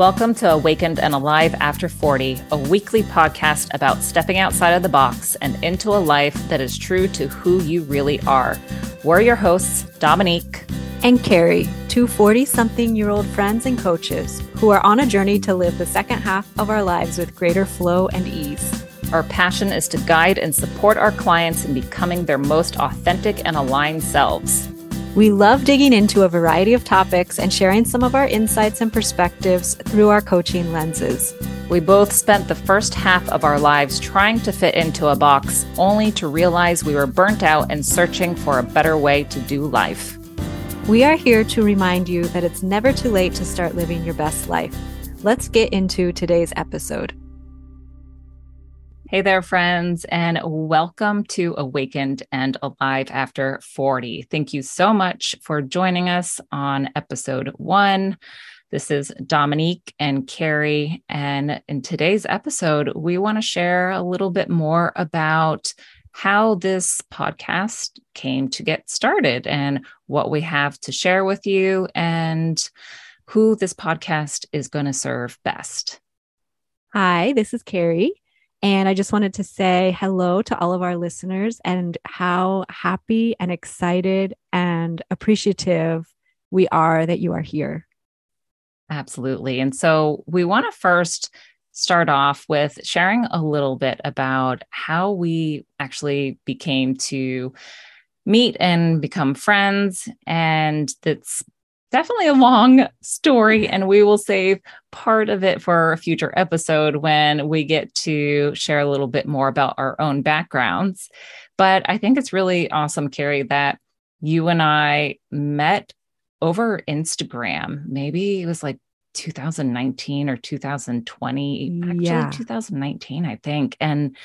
Welcome to Awakened and Alive After 40, a weekly podcast about stepping outside of the box and into a life that is true to who you really are. We're your hosts, Dominique and Karrie, two 40 something year old friends and coaches who are on a journey to live the second half of our lives with greater flow and ease. Our passion is to guide and support our clients in becoming their most authentic and aligned selves. We love digging into a variety of topics and sharing some of our insights and perspectives through our coaching lenses. We both spent the first half of our lives trying to fit into a box, only to realize we were burnt out and searching for a better way to do life. We are here to remind you that it's never too late to start living your best life. Let's get into today's episode. Hey there, friends, and welcome to Awakened and Alive After 40. Thank you so much for joining us on episode one. This is Dominique and Karrie. And in today's episode, we want to share a little bit more about how this podcast came to get started and what we have to share with you and who this podcast is going to serve best. Hi, this is Karrie. And I just wanted to say hello to all of our listeners and how happy and excited and appreciative we are that you are here. Absolutely. And so we want to first start off with sharing a little bit about how we actually became to meet and become friends. And that's definitely a long story, and we will save part of it for a future episode when we get to share a little bit more about our own backgrounds. But I think it's really awesome, Karrie, that you and I met over Instagram. Maybe it was like 2019 or 2020, actually yeah. 2019, I think. And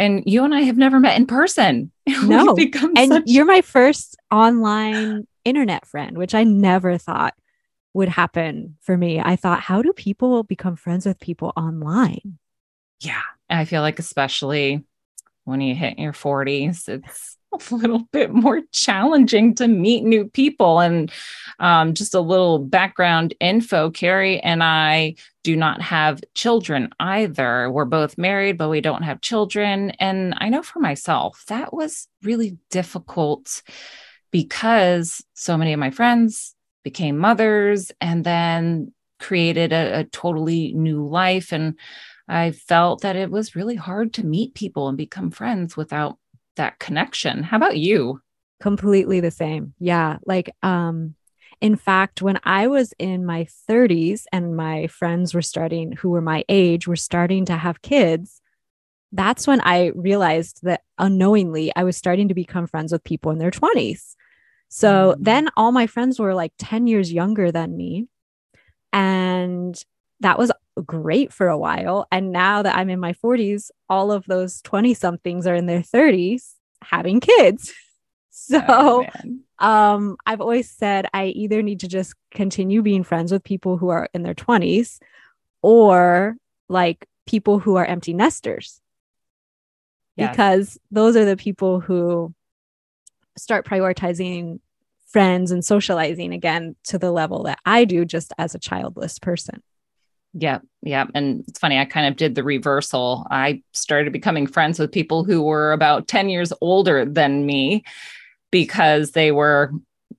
and you and I have never met in person. No, and such... you're my first online internet friend, which I never thought would happen for me. I thought, how do people become friends with people online? Yeah. I feel like, especially when you hit your 40s, it's a little bit more challenging to meet new people. And um, just a little background info Karrie and I do not have children either. We're both married, but we don't have children. And I know for myself, that was really difficult because so many of my friends became mothers and then created a, a, totally new life. And I felt that it was really hard to meet people and become friends without that connection. How about you? Completely the same. Yeah. Like, um, in fact, when I was in my 30s and my friends were starting, who were my age, were starting to have kids, that's when I realized that unknowingly I was starting to become friends with people in their 20s. So mm-hmm. then all my friends were like 10 years younger than me. And that was great for a while. And now that I'm in my 40s, all of those 20 somethings are in their 30s having kids. So oh, um, I've always said I either need to just continue being friends with people who are in their 20s or like people who are empty nesters. Yes. Because those are the people who start prioritizing friends and socializing again to the level that I do just as a childless person. Yeah, yeah. And it's funny, I kind of did the reversal. I started becoming friends with people who were about 10 years older than me because they were,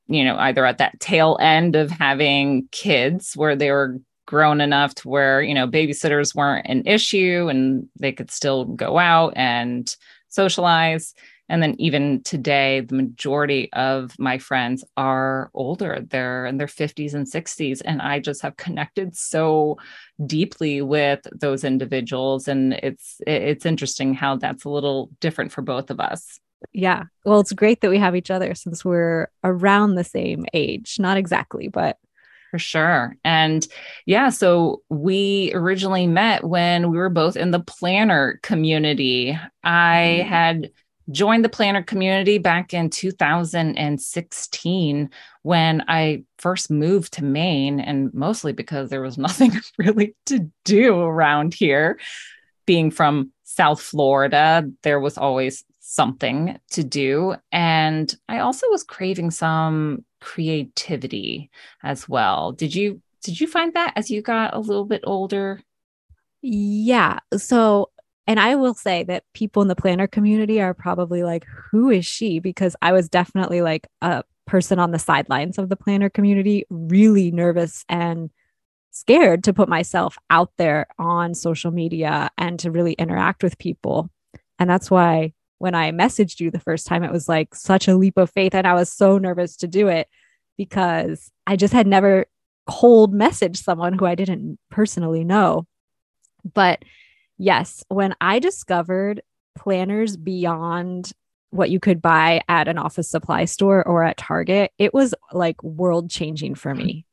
you know, either at that tail end of having kids where they were grown enough to where, you know, babysitters weren't an issue and they could still go out and socialize. And then even today, the majority of my friends are older. They're in their 50s and 60s. And I just have connected so deeply with those individuals. And it's it's interesting how that's a little different for both of us. Yeah. Well, it's great that we have each other since we're around the same age. Not exactly, but for sure. And yeah, so we originally met when we were both in the planner community. I mm-hmm. had joined the planner community back in 2016 when I first moved to Maine, and mostly because there was nothing really to do around here. Being from South Florida, there was always something to do. And I also was craving some creativity as well. Did you did you find that as you got a little bit older? Yeah. So, and I will say that people in the planner community are probably like, who is she? Because I was definitely like a person on the sidelines of the planner community, really nervous and scared to put myself out there on social media and to really interact with people. And that's why when I messaged you the first time, it was like such a leap of faith. And I was so nervous to do it because I just had never cold messaged someone who I didn't personally know. But yes, when I discovered planners beyond what you could buy at an office supply store or at Target, it was like world changing for me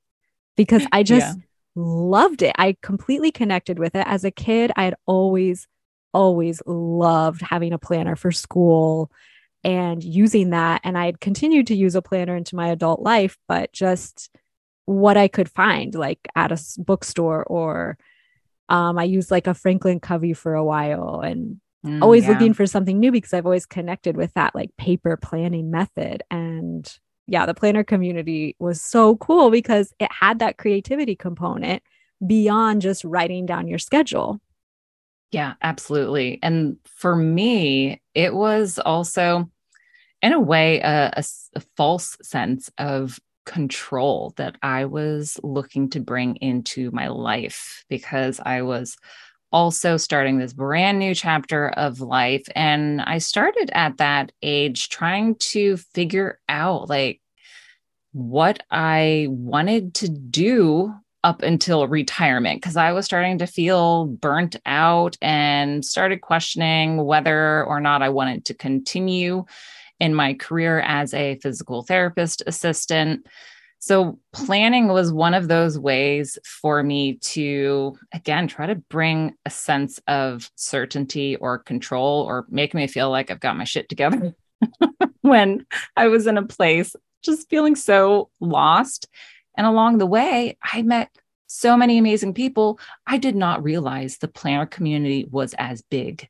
because I just yeah. loved it. I completely connected with it. As a kid, I had always, always loved having a planner for school and using that. And I had continued to use a planner into my adult life, but just what I could find, like at a bookstore or um, I used like a Franklin Covey for a while and mm, always yeah. looking for something new because I've always connected with that like paper planning method. And yeah, the planner community was so cool because it had that creativity component beyond just writing down your schedule. Yeah, absolutely. And for me, it was also, in a way, a, a, a false sense of control that I was looking to bring into my life because I was also starting this brand new chapter of life. And I started at that age trying to figure out like what I wanted to do up until retirement because I was starting to feel burnt out and started questioning whether or not I wanted to continue in my career as a physical therapist assistant. So, planning was one of those ways for me to, again, try to bring a sense of certainty or control or make me feel like I've got my shit together when I was in a place just feeling so lost. And along the way, I met so many amazing people. I did not realize the planner community was as big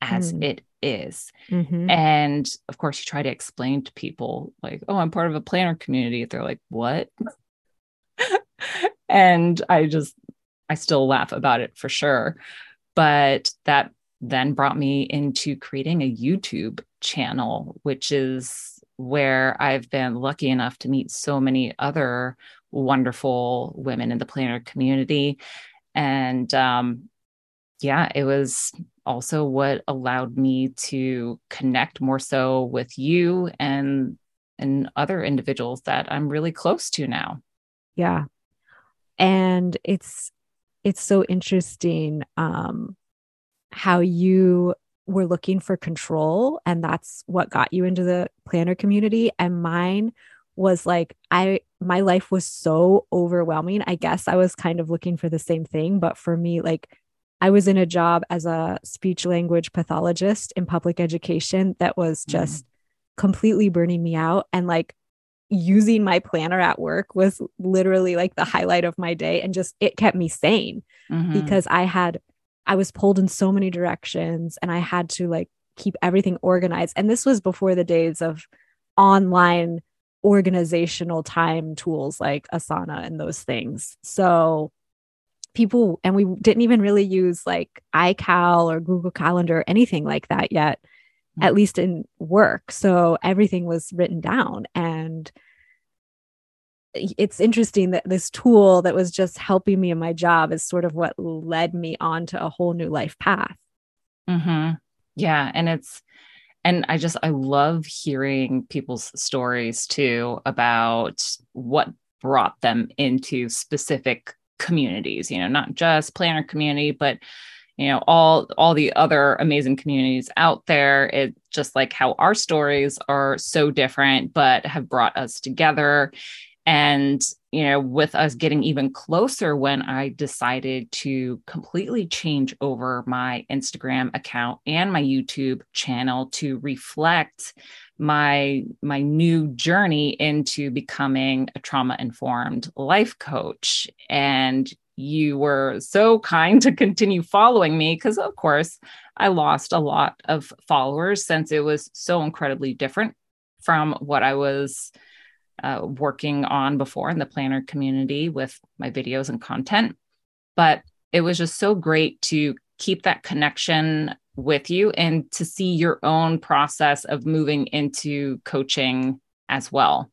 as mm. it is. Mm-hmm. And of course, you try to explain to people, like, oh, I'm part of a planner community. They're like, what? and I just, I still laugh about it for sure. But that then brought me into creating a YouTube channel, which is where I've been lucky enough to meet so many other wonderful women in the planner community. And um, yeah, it was also what allowed me to connect more so with you and and other individuals that I'm really close to now. Yeah. And it's it's so interesting um how you were looking for control and that's what got you into the planner community and mine was like I my life was so overwhelming. I guess I was kind of looking for the same thing, but for me like I was in a job as a speech language pathologist in public education that was mm. just mm. completely burning me out. And like using my planner at work was literally like the highlight of my day. And just it kept me sane mm-hmm. because I had, I was pulled in so many directions and I had to like keep everything organized. And this was before the days of online organizational time tools like Asana and those things. So people and we didn't even really use like iCal or Google Calendar or anything like that yet, mm-hmm. at least in work. So everything was written down and it's interesting that this tool that was just helping me in my job is sort of what led me on to a whole new life path. Mm-hmm. Yeah. And it's, and I just, I love hearing people's stories too about what brought them into specific communities you know not just planner community but you know all all the other amazing communities out there. It just like how our stories are so different but have brought us together and you know with us getting even closer when i decided to completely change over my instagram account and my youtube channel to reflect my my new journey into becoming a trauma informed life coach. And you were so kind to continue following me because of course i lost a lot of followers since it was so incredibly different from what i was uh, working on before in the planner community with my videos and content. But it was just so great to keep that connection with you and to see your own process of moving into coaching as well.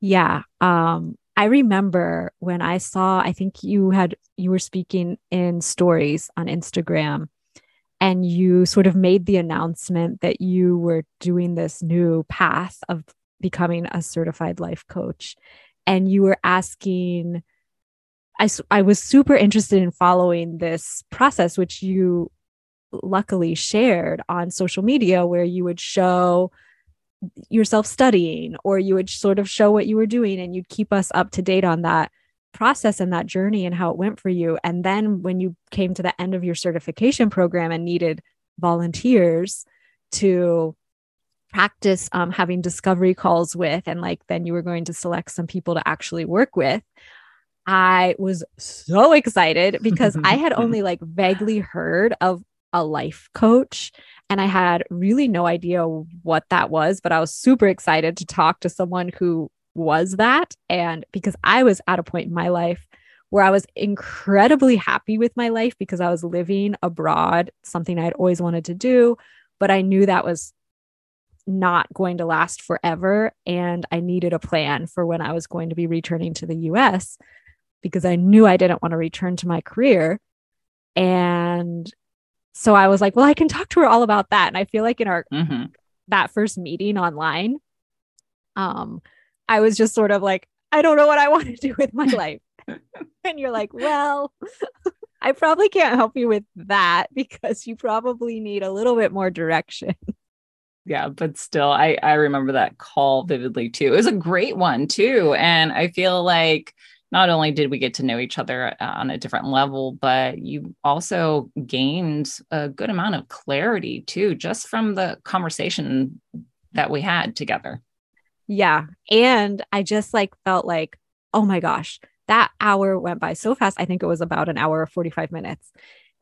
Yeah. Um, I remember when I saw, I think you had, you were speaking in stories on Instagram and you sort of made the announcement that you were doing this new path of becoming a certified life coach. And you were asking, I, I was super interested in following this process, which you luckily shared on social media, where you would show yourself studying or you would sort of show what you were doing and you'd keep us up to date on that process and that journey and how it went for you. And then when you came to the end of your certification program and needed volunteers to practice um, having discovery calls with, and like then you were going to select some people to actually work with, I was so excited because I had only like vaguely heard of a life coach and I had really no idea what that was, but I was super excited to talk to someone who was that. And because I was at a point in my life where I was incredibly happy with my life because I was living abroad, something I'd always wanted to do, but I knew that was not going to last forever. And I needed a plan for when I was going to be returning to the US because I knew I didn't want to return to my career. And so I was like, well, I can talk to her all about that. And I feel like in our mm-hmm. that first meeting online, um, I was just sort of like, I don't know what I want to do with my life. and you're like, well, I probably can't help you with that because you probably need a little bit more direction. Yeah, but still, I I remember that call vividly too. It was a great one too, and I feel like not only did we get to know each other uh, on a different level, but you also gained a good amount of clarity too, just from the conversation that we had together. Yeah. And I just like felt like, oh my gosh, that hour went by so fast. I think it was about an hour or 45 minutes.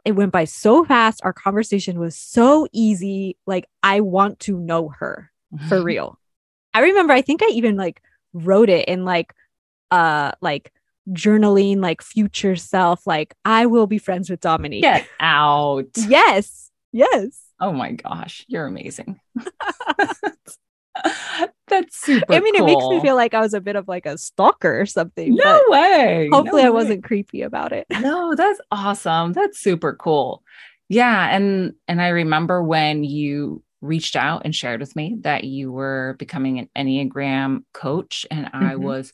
It went by so fast. Our conversation was so easy. Like, I want to know her for real. I remember, I think I even like wrote it in like, uh like journaling like future self like i will be friends with dominique. Get out. Yes. Yes. Oh my gosh. You're amazing that's super i mean cool. it makes me feel like i was a bit of like a stalker or something no way hopefully no i wasn't creepy about it no that's awesome that's super cool yeah and and i remember when you reached out and shared with me that you were becoming an enneagram coach and mm-hmm. i was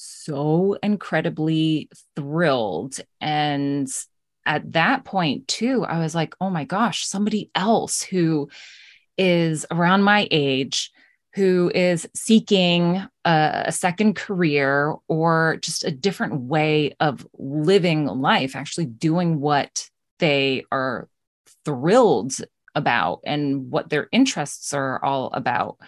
so incredibly thrilled. And at that point, too, I was like, oh my gosh, somebody else who is around my age, who is seeking a, a, second career or just a different way of living life, actually doing what they are thrilled about and what their interests are all about.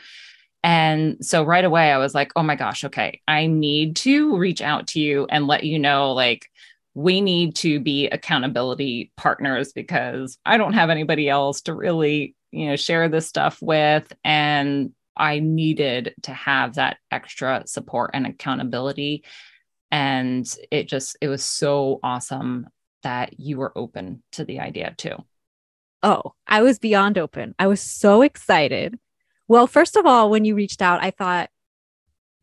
And so right away, I was like, oh my gosh, okay, I need to reach out to you and let you know, like, we need to be accountability partners because I don't have anybody else to really, you know, share this stuff with. And I needed to have that extra support and accountability. And it just, it was so awesome that you were open to the idea too. Oh, I was beyond open. I was so excited well, first of all, when you reached out, I thought,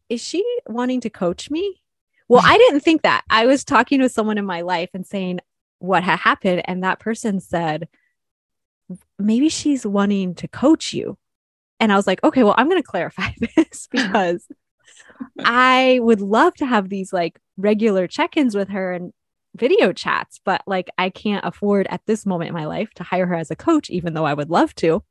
is she wanting to coach me? Well, I didn't think that. I was talking with someone in my life and saying what had happened. And that person said, maybe she's wanting to coach you. And I was like, okay, well, I'm going to clarify this because I would love to have these like regular check ins with her and video chats, but like I can't afford at this moment in my life to hire her as a coach, even though I would love to.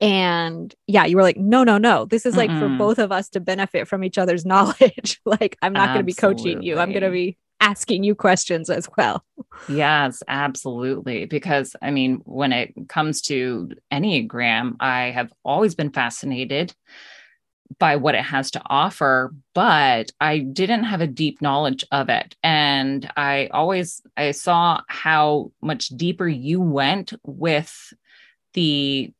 And yeah, you were like, no, no, no. This is like Mm-mm. for mm-hmm. both of us to benefit from each other's knowledge. like, I'm not going to be coaching you. I'm going to be asking you questions as well. Yes, absolutely. Because I mean, when it comes to Enneagram, I have always been fascinated by what it has to offer, but I didn't have a deep knowledge of it. And I always I saw how much deeper you went with the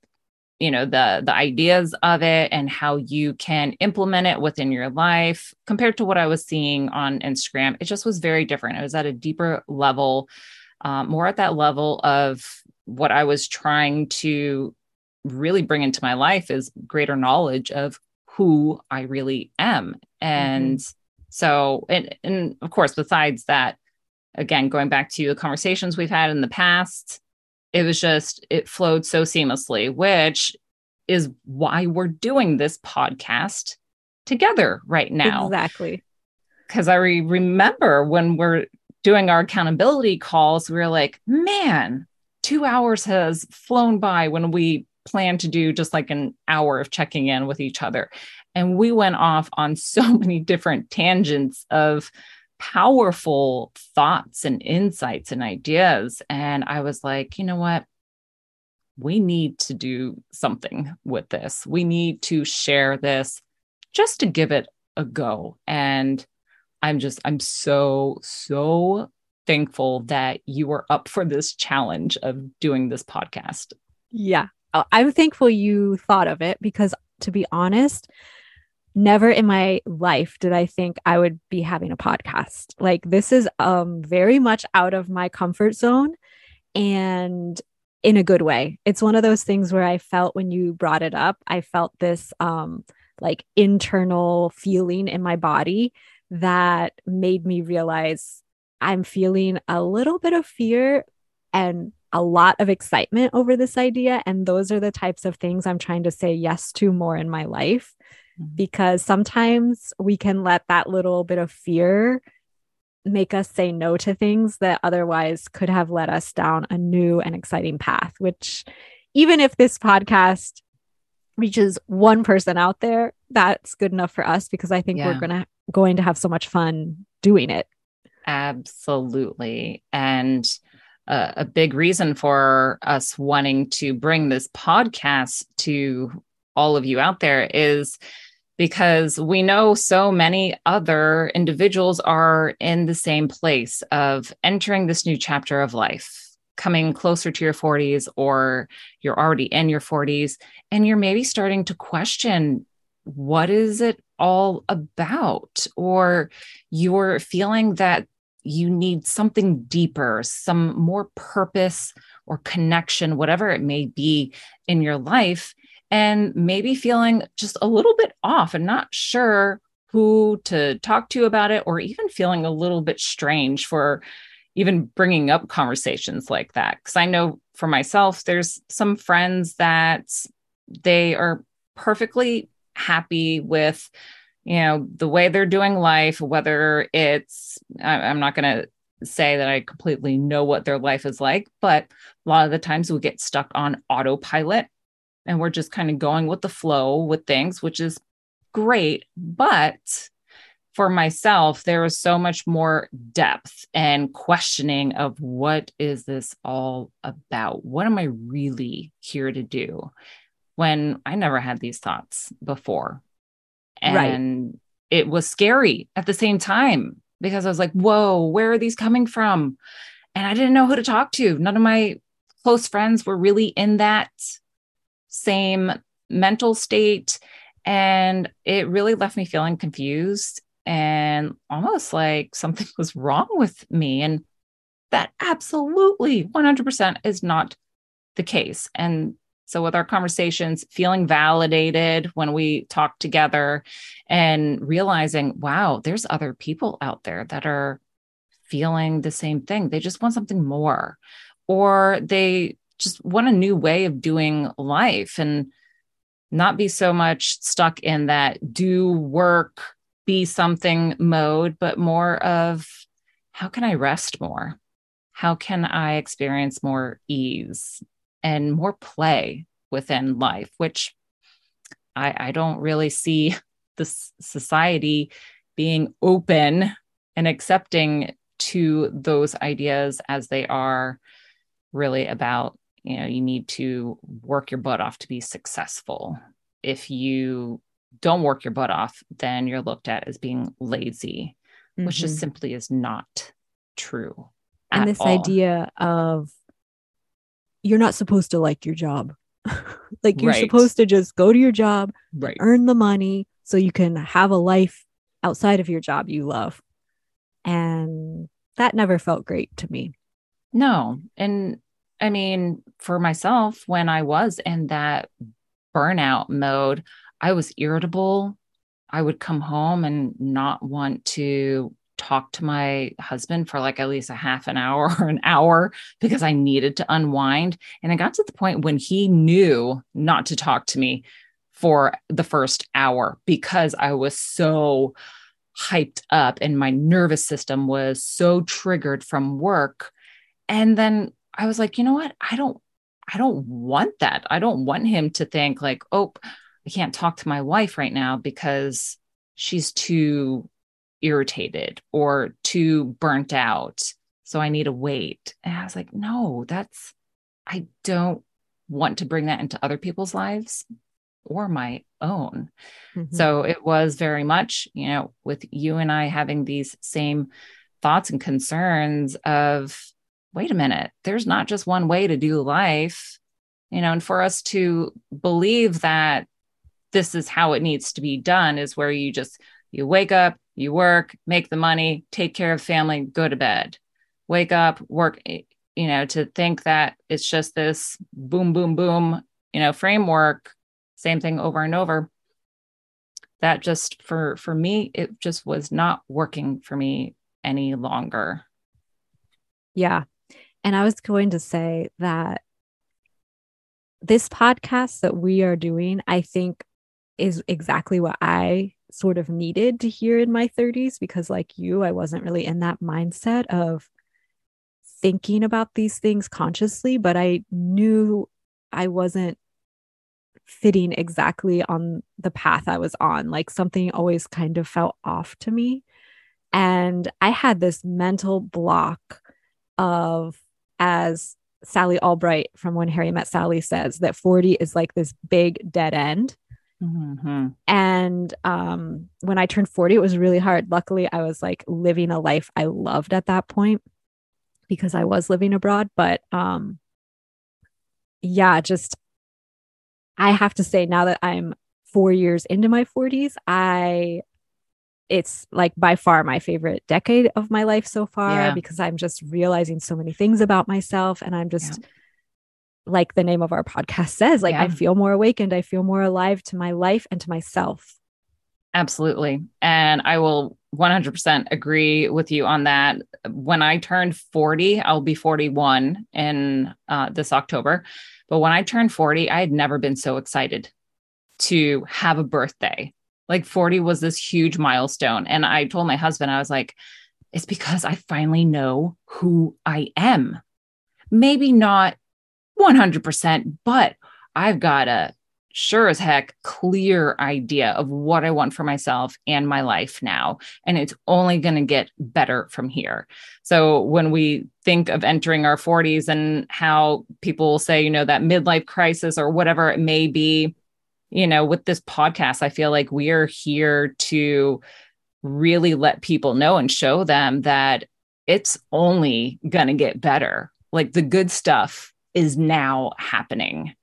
you know the the ideas of it and how you can implement it within your life compared to what i was seeing on instagram it just was very different it was at a deeper level um, more at that level of what i was trying to really bring into my life is greater knowledge of who i really am and mm-hmm. so and and of course besides that again going back to the conversations we've had in the past it was just it flowed so seamlessly which is why we're doing this podcast together right now. Exactly. Because i re- remember when we're doing our accountability calls we were like man two hours has flown by when we plan to do just like an hour of checking in with each other. And we went off on so many different tangents of powerful thoughts and insights and ideas. And I was like, you know what? We need to do something with this. We need to share this just to give it a go. And I'm just, I'm so, so thankful that you were up for this challenge of doing this podcast. Yeah. I'm thankful you thought of it because, to be honest, never in my life did I think I would be having a podcast. Like this is um very much out of my comfort zone and in a good way. It's one of those things where I felt when you brought it up, I felt this um like internal feeling in my body that made me realize I'm feeling a little bit of fear and a lot of excitement over this idea. And those are the types of things I'm trying to say yes to more in my life. Mm-hmm. because sometimes we can let that little bit of fear make us say no to things that otherwise could have led us down a new and exciting path, which even if this podcast reaches one person out there, that's good enough for us because I think yeah. we're gonna going to have so much fun doing it. Absolutely. And uh, a big reason for us wanting to bring this podcast to all of you out there is because we know so many other individuals are in the same place of entering this new chapter of life, coming closer to your 40s, or you're already in your 40s, and you're maybe starting to question what is it all about? Or you're feeling that you need something deeper, some more purpose or connection, whatever it may be in your life and maybe feeling just a little bit off and not sure who to talk to about it, or even feeling a little bit strange for even bringing up conversations like that. Because I know for myself, there's some friends that they are perfectly happy with you know the way they're doing life whether it's i'm not going to say that I completely know what their life is like, but a lot of the times we get stuck on autopilot and we're just kind of going with the flow with things, which is great. But for myself, there was so much more depth and questioning of what is this all about? What am I really here to do? When I never had these thoughts before. And right. it was scary at the same time because I was like, whoa, where are these coming from? And I didn't know who to talk to. None of my close friends were really in that same mental state. And it really left me feeling confused and almost like something was wrong with me. And that absolutely 100% is not the case. And so, with our conversations, feeling validated when we talk together and realizing, wow, there's other people out there that are feeling the same thing. They just want something more, or they just want a new way of doing life and not be so much stuck in that do work, be something mode, but more of how can I rest more? How can I experience more ease and more play within life, which I, I don't really see this society being open and accepting to those ideas as they are really about you know you need to work your butt off to be successful if you don't work your butt off then you're looked at as being lazy mm-hmm. which just mm-hmm. simply is not true and this all. idea of you're not supposed to like your job like you're Right. supposed to just go to your job, Right. earn the money so you can have a life outside of your job you love. And that never felt great to me. No. And I mean, for myself, when I was in that burnout mode, I was irritable. I would come home and not want to talk to my husband for like at least a half an hour or an hour because I needed to unwind. And it got to the point when he knew not to talk to me for the first hour because I was so hyped up and my nervous system was so triggered from work. And then I was like, you know what? I don't I don't want that. I don't want him to think like, "Oh, I can't talk to my wife right now because she's too irritated or too burnt out. So I need to wait." And I was like, "No, that's I don't want to bring that into other people's lives or my own." Mhm. So it was very much, you know, with you and I having these same thoughts and concerns of, wait a minute, there's not just one way to do life, you know, and for us to believe that this is how it needs to be done is where you just you wake up, you work, make the money, take care of family, go to bed. Wake up, work, you know, to think that it's just this boom boom boom, you know, framework, same thing over and over that just for for me it just was not working for me any longer Yeah. And I was going to say that this podcast that we are doing, I think, is exactly what I sort of needed to hear in my 30s because, like you, I wasn't really in that mindset of thinking about these things consciously, but I knew I wasn't fitting exactly on the path I was on. Like something always kind of felt off to me. And I had this mental block of, as Sally Albright from When Harry Met Sally says, that 40 is like this big dead end. Mhm. And um, when I turned 40, it was really hard. Luckily, I was like living a life I loved at that point because I was living abroad. But um, yeah, just I have to say now that I'm four years into my 40s, I it's like by far my favorite decade of my life so far Yeah. because I'm just realizing so many things about myself and I'm just like the name of our podcast says like I feel more awakened, I feel more alive to my life and to myself. absolutely. And i will 100% agree with you on that. When i turned 40 i'll be 41 in uh, this october. But when i turned 40 i had never been so excited to have a birthday like 40 was this huge milestone and i told my husband i was like it's because i finally know who i am maybe not 100% but i've got a sure as heck clear idea of what I want for myself and my life now. And it's only going to get better from here. So when we think of entering our 40s and how people will say, you know, that midlife crisis or whatever it may be, you know, with this podcast, I feel like we are here to really let people know and show them that it's only going to get better. Like the good stuff is now happening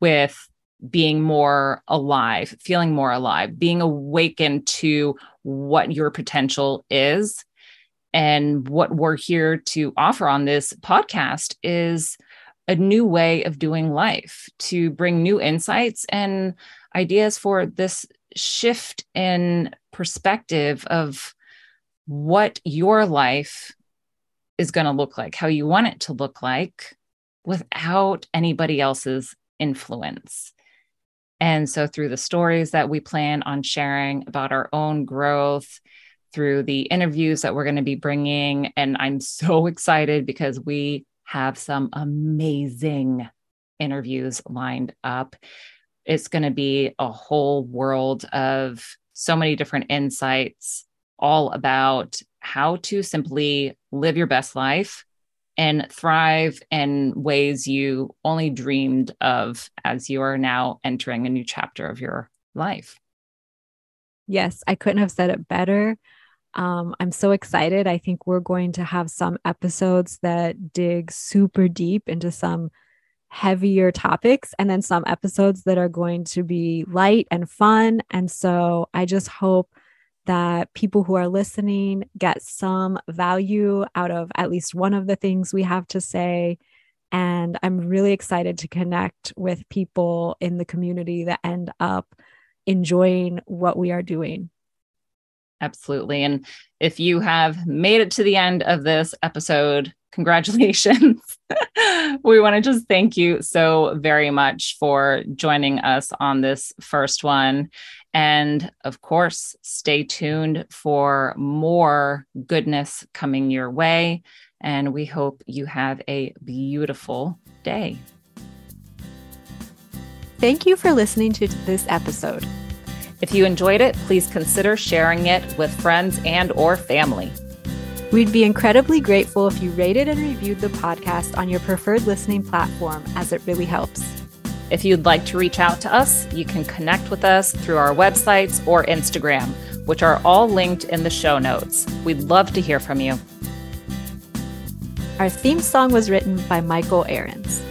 with being more alive, feeling more alive, being awakened to what your potential is. And what we're here to offer on this podcast is a new way of doing life to bring new insights and ideas for this shift in perspective of what your life is going to look like, how you want it to look like without anybody else's influence. And so, through the stories that we plan on sharing about our own growth, through the interviews that we're going to be bringing, and I'm so excited because we have some amazing interviews lined up. It's going to be a whole world of so many different insights, all about how to simply live your best life and thrive in ways you only dreamed of as you are now entering a new chapter of your life. Yes, I couldn't have said it better. Um, I'm so excited. I think we're going to have some episodes that dig super deep into some heavier topics and then some episodes that are going to be light and fun. And so I just hope that people who are listening get some value out of at least one of the things we have to say. And I'm really excited to connect with people in the community that end up enjoying what we are doing. Absolutely. And if you have made it to the end of this episode, congratulations. we want to just thank you so very much for joining us on this first one. And of course, stay tuned for more goodness coming your way. And we hope you have a beautiful day. Thank you for listening to this episode. If you enjoyed it, please consider sharing it with friends and or family. We'd be incredibly grateful if you rated and reviewed the podcast on your preferred listening platform as it really helps. If you'd like to reach out to us, you can connect with us through our websites or Instagram, which are all linked in the show notes. We'd love to hear from you. Our theme song was written by Michael Ahrens.